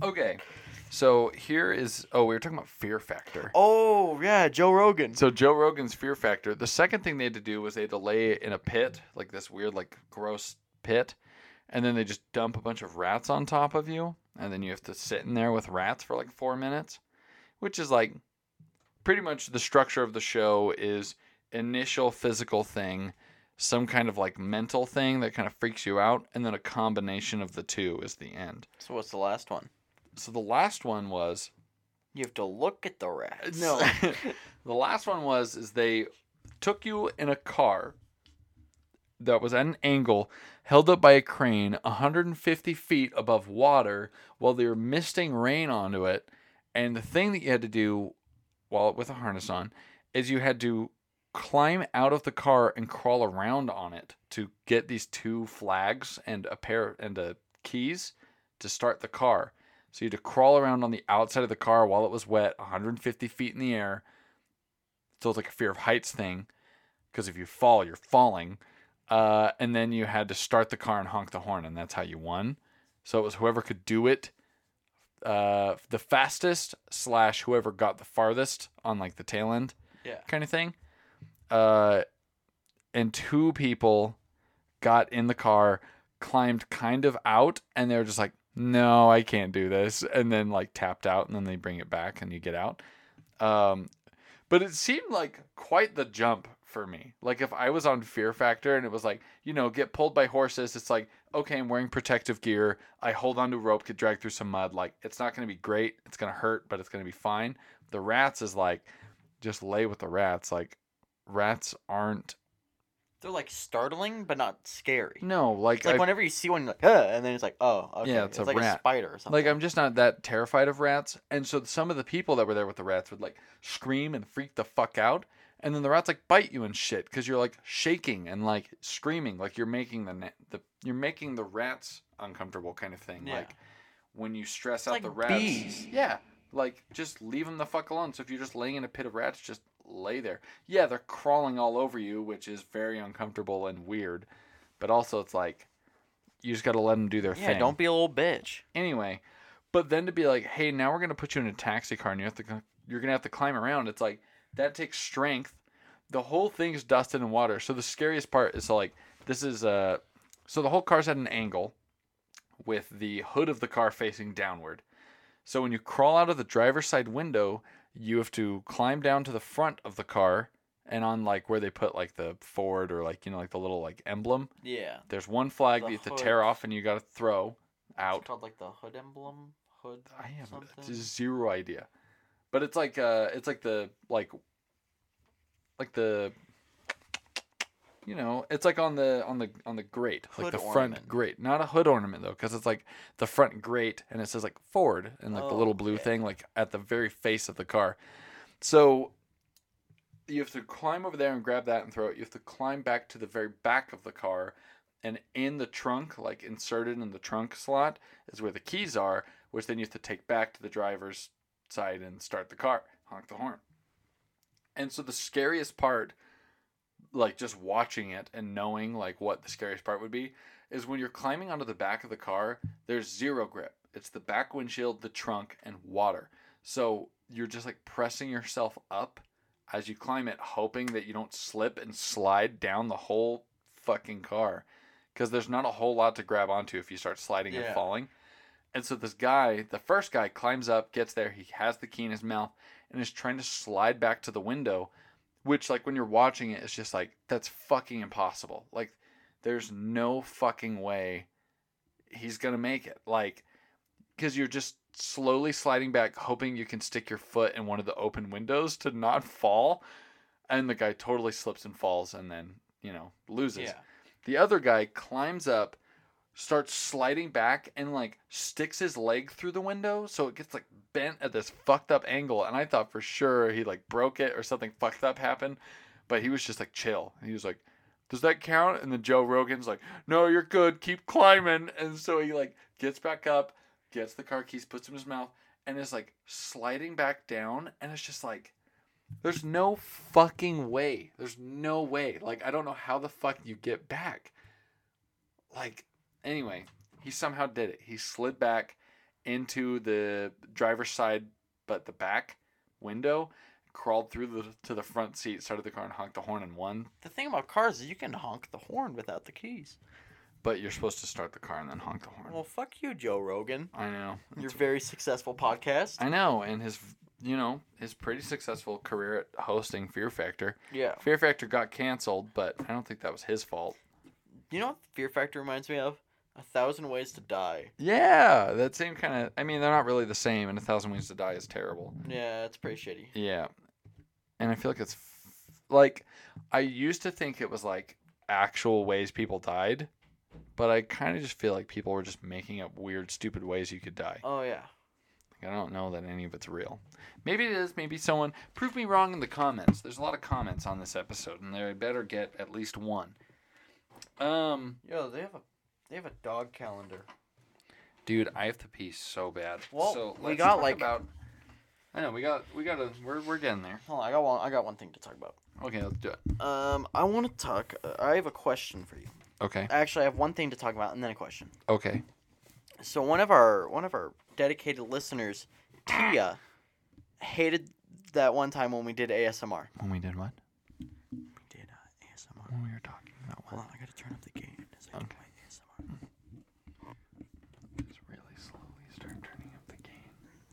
okay. So here is oh, we were talking about fear factor. Oh yeah, Joe Rogan. So Joe Rogan's Fear Factor. The second thing they had to do was they had to lay in a pit, like this weird, like gross pit, and then they just dump a bunch of rats on top of you, and then you have to sit in there with rats for like four minutes, which is like pretty much the structure of the show is initial physical thing, some kind of like mental thing that kind of freaks you out, and then a combination of the two is the end. So what's the last one? So the last one was You have to look at the rats. No. the last one was is they took you in a car that was at an angle held up by a crane 150 feet above water while they were misting rain onto it and the thing that you had to do while with a harness on is you had to climb out of the car and crawl around on it to get these two flags and a pair and a keys to start the car so you had to crawl around on the outside of the car while it was wet, 150 feet in the air. So it's like a fear of heights thing, because if you fall, you're falling. Uh, and then you had to start the car and honk the horn, and that's how you won. So it was whoever could do it uh, the fastest slash whoever got the farthest on like the tail end Yeah. kind of thing. Uh, and two people got in the car, climbed kind of out, and they were just like, "No, I can't do this," and then like tapped out, and then they bring it back, and you get out. Um, but it seemed like quite the jump for me. Like if I was on Fear Factor and it was like, you know, get pulled by horses, it's like, okay, I'm wearing protective gear. I hold onto a rope, get dragged through some mud. Like it's not going to be great. It's going to hurt, but it's going to be fine. The rats is like, just lay with the rats. Like rats aren't. They're like startling, but not scary. No, like It's like I- whenever you see one, you're like, uh, and then it's like, oh, okay. Yeah, it's a like rat. a spider or something. Like I'm just not that terrified of rats, and so some of the people that were there with the rats would like scream and freak the fuck out, and then the rats like bite you and shit because you're like shaking and like screaming, like you're making the the you're making the rats uncomfortable kind of thing. Yeah. Like when you stress out like the rats. bees. Yeah. Like just leave them the fuck alone. So if you're just laying in a pit of rats, just lay there. Yeah, they're crawling all over you, which is very uncomfortable and weird. But also, it's like you just got to let them do their Yeah, thing. don't be a little bitch. anyway. But then to be like, hey, now we're gonna put you in a taxi car and you have to you're gonna have to climb around. It's like that takes strength. The whole thing's dusted in water. So the scariest part is like this is uh so the whole car's at an angle with the hood of the car facing downward. So when you crawl out of the driver's side window, you have to climb down to the front of the car and on like where they put like the Ford or like you know like the little like emblem. Yeah. There's one flag The that you have to tear off and you got to throw It's out. called like the hood emblem. Hood. I have something. zero idea, but it's like uh, it's like the like, like the, you know, it's like on the on the on the grate, like Hood the front ornament. grate, not a hood ornament though, because it's like the front grate and it says like Ford and like the Oh, little blue okay. thing like at the very face of the car. So you have to climb over there and grab that and throw it. You have to climb back to the very back of the car, and in the trunk, like inserted in the trunk slot, is where the keys are, which then you have to take back to the driver's side and start the car, honk the horn. And so the scariest part, like just watching it and knowing like what the scariest part would be, is when you're climbing onto the back of the car, there's zero grip. It's the back windshield, the trunk, and water. So you're just like pressing yourself up as you climb it, hoping that you don't slip and slide down the whole fucking car. Because there's not a whole lot to grab onto if you start sliding and falling. And so this guy, the first guy, climbs up, gets there, he has the key in his mouth, and is trying to slide back to the window, which, like, when you're watching it, it's just like, that's fucking impossible. Like, there's no fucking way he's gonna make it. Like, because you're just slowly sliding back, hoping you can stick your foot in one of the open windows to not fall. And the guy totally slips and falls and then, you know, loses. Yeah. The other guy climbs up, starts sliding back, and like sticks his leg through the window so it gets like bent at this fucked up angle. And I thought for sure he like broke it or something fucked up happened. But he was just like chill. He was like, Does that count? And then Joe Rogan's like, No, you're good. Keep climbing. And so he like gets back up, gets the car keys, puts them in his mouth, and is like sliding back down. And it's just like, there's no fucking way. There's no way. Like, I don't know how the fuck you get back. Like, anyway, he somehow did it. He slid back into the driver's side, but the back window, crawled through the to the front seat, started the car, and honked the horn and won. The thing about cars is you can honk the horn without the keys. But you're supposed to start the car and then honk the horn. Well, fuck you, Joe Rogan. I know. Your very successful podcast. I know, and his, you know, his pretty successful career at hosting Fear Factor. Yeah. Fear Factor got canceled, but I don't think that was his fault. You know what Fear Factor reminds me of? A Thousand Ways to Die. Yeah, that same kind of. I mean, they're not really the same, and A Thousand Ways to Die is terrible. Yeah, it's pretty shitty. Yeah, and I feel like it's f- like I used to think it was like actual ways people died, but I kind of just feel like people were just making up weird, stupid ways you could die. Oh yeah. Like, I don't know that any of it's real. Maybe it is. Maybe someone prove me wrong in the comments. There's a lot of comments on this episode, and they better get at least one. Um, Yo, they have a they have a dog calendar. dude, I have to pee so bad. Well, so we let's got, talk like- about. I know we got we got a we're we're getting there. Hold on, I got one. I got one thing to talk about. Okay, let's do it. Um, I want to talk. Uh, I have a question for you. Okay. Actually, I have one thing to talk about and then a question. Okay. So one of our one of our dedicated listeners, Tia, hated that one time when we did ASMR. When we did what? We did uh, ASMR. When we were talking about Hold on, I gotta turn up the gain. as I do Okay. my ASMR. Just really slowly start turning up the gain.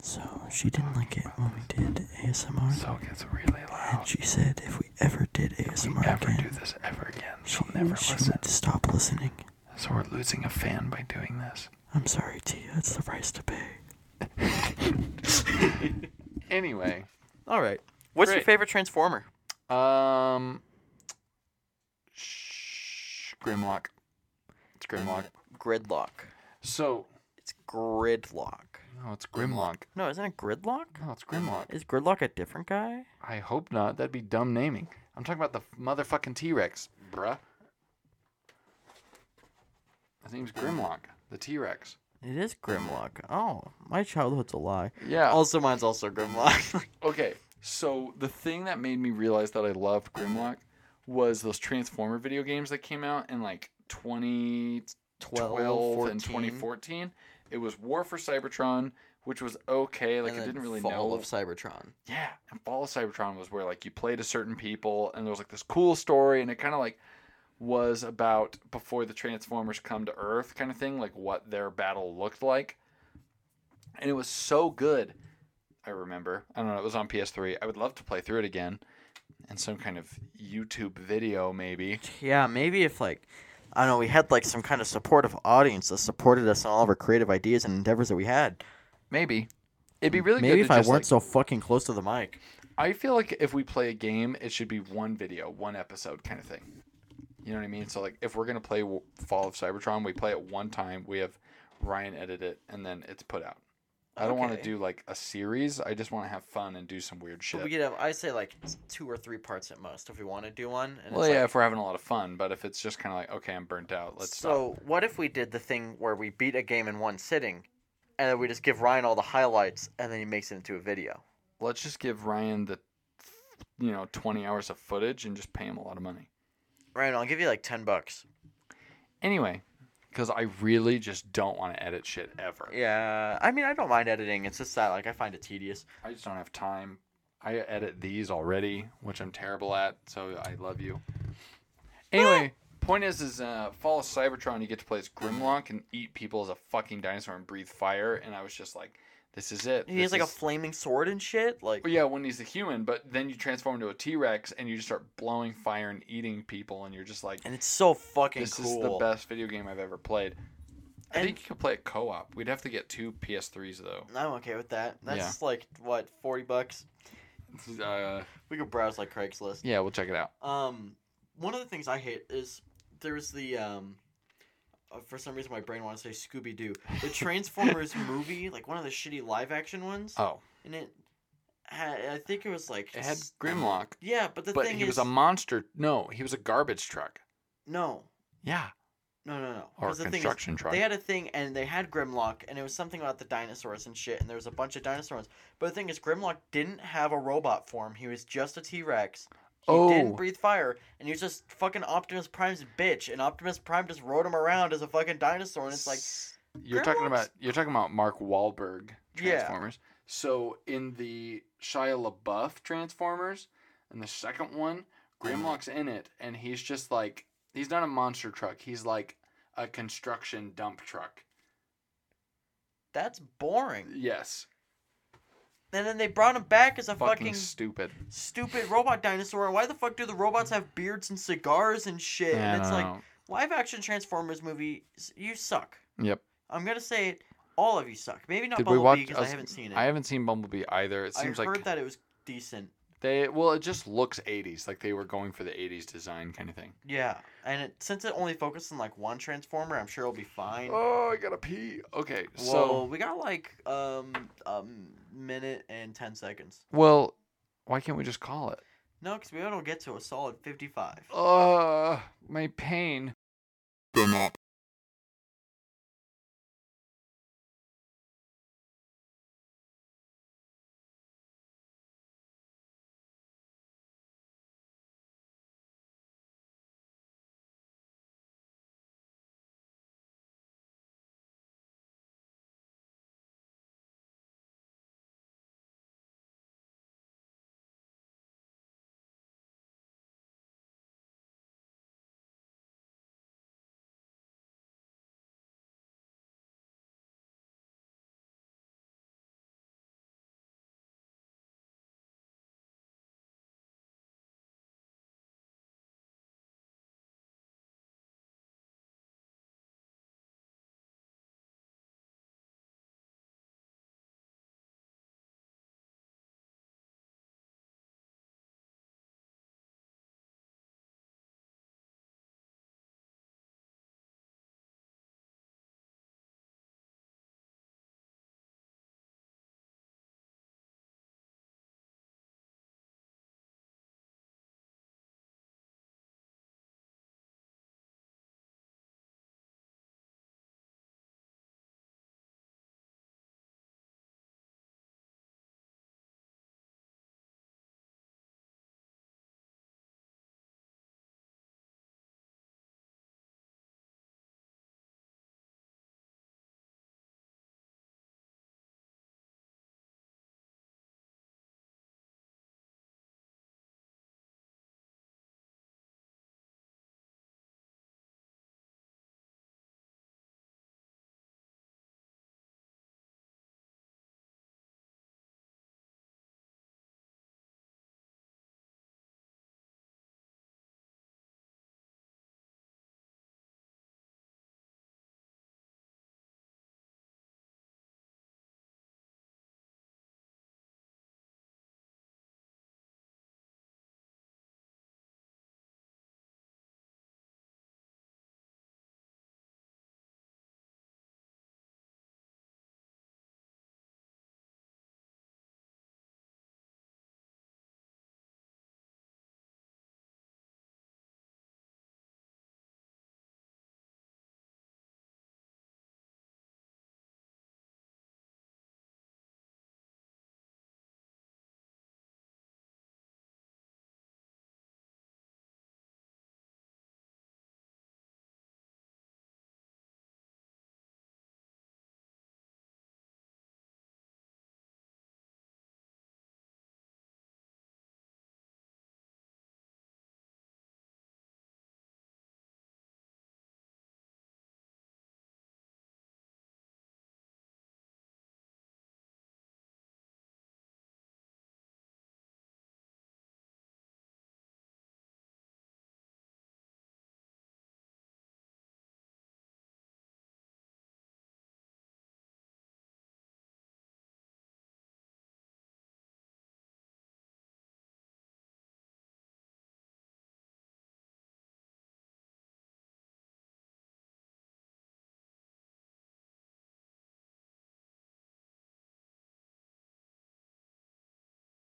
So she didn't like it when we did ASMR. So it gets really loud. and she said if we ever did If we ASMR ever again, do this ever again, she, she'll never she listen. would stop listening. So we're losing a fan by doing this. I'm sorry, Tia. It's the price to pay. Anyway, All right. What's your favorite Transformer? um, shh, Grimlock. It's Grimlock. Gridlock. So, It's Gridlock. No, it's Grimlock. No, isn't it Gridlock? No, it's Grimlock. Is Gridlock a different guy? I hope not. That'd be dumb naming. I'm talking about the motherfucking T Rex, bruh. His name's Grimlock. the T Rex. It is Grimlock. Oh, my childhood's a lie. Yeah. Also, mine's also Grimlock. Okay, so the thing that made me realize that I loved Grimlock was those Transformer video games that came out in like 2012 and 2014. It was War for Cybertron, which was okay. Like I didn't really Fall know. of Cybertron. yeah, and Fall of Cybertron was where like you played as certain people, and there was like this cool story, and it kind of like was about before the Transformers come to Earth, kind of thing, like what their battle looked like. And it was so good. I remember. I don't know. It was on PS3. I would love to play through it again, and some kind of YouTube video maybe. Yeah, maybe if like I don't know, we had like some kind of supportive audience that supported us on all of our creative ideas and endeavors that we had. Maybe. It'd be really Maybe good. if to I weren't like- so fucking close to the mic. I feel like if we play a game, it should be one video, one episode kind of thing. You know what I mean? So like, if we're gonna play Fall of Cybertron, we play it one time. We have Ryan edit it, and then it's put out. I don't want to Okay. do like a series. I just want to have fun and do some weird shit. But we could have, I say like two or three parts at most if we want to do one. And well, it's yeah, like- if we're having a lot of fun. But if it's just kind of like, okay, I'm burnt out. Let's stop. so what if we did the thing where we beat a game in one sitting, and then we just give Ryan all the highlights, and then he makes it into a video. Let's just give Ryan the, you know, 20 hours of footage and just pay him a lot of money. Ryan, I'll give you like ten bucks. Anyway, because I really just don't want to edit shit ever. Yeah, I mean I don't mind editing. It's just that like I find it tedious. I just don't have time. I edit these already, which I'm terrible at. So I love you. Anyway, point is, is uh, Fall of Cybertron, you get to play as Grimlock and eat people as a fucking dinosaur and breathe fire. And I was just like, this is it. He This has like a flaming sword and shit. Like Well, yeah, when he's a human, but then you transform into a T Rex and you just start blowing fire and eating people, and you're just like, and it's so fucking this cool. is the best video game I've ever played. I And- think you could play it co op. We'd have to get two PS3s though. I'm okay with that. That's Yeah. like what forty bucks. Uh, We could browse like Craigslist. yeah, we'll check it out. Um, one of the things I hate is there's the um. Uh, For some reason, my brain wants to say Scooby Doo. The Transformers movie, like one of the shitty live action ones, Oh, and it had, I think it was like it had Grimlock. Yeah, but the thing, but thing he is, was a monster. No, he was a garbage truck. no, Yeah, no, no, no. or the thing is, construction truck. They had a thing, and they had Grimlock, and it was something about the dinosaurs and shit, and there was a bunch of dinosaurs. But the thing is, Grimlock didn't have a robot form. He was just a T Rex. He Oh. didn't breathe fire, and he was just fucking Optimus Prime's bitch, and Optimus Prime just rode him around as a fucking dinosaur, and it's like, you're talking about you're talking about Mark Wahlberg Yeah. Transformers. So in the Shia LaBeouf Transformers, and the second one, Grimlock's in it, and he's just like he's not a monster truck. He's like a construction dump truck. that's boring. Yes, And then they brought him back as a fucking, fucking, stupid. stupid robot dinosaur. And why the fuck do the robots have beards and cigars and shit? Yeah, and it's like, live action Transformers movies, you suck. Yep. I'm gonna say it. All of you suck. Maybe not Did Bumblebee because I haven't seen it. I haven't seen Bumblebee either. It seems I heard like that it was decent. they well, it just looks 80s, like they were going for the 80s design kind of thing. Yeah, and it, since it only focuses on like one transformer, I'm sure it'll be fine. Oh, I gotta pee. Okay, well, so we got like um um minute and ten seconds. well, why can't we just call it? No, because we don't get to a solid fifty-five. Uh, my pain. Do not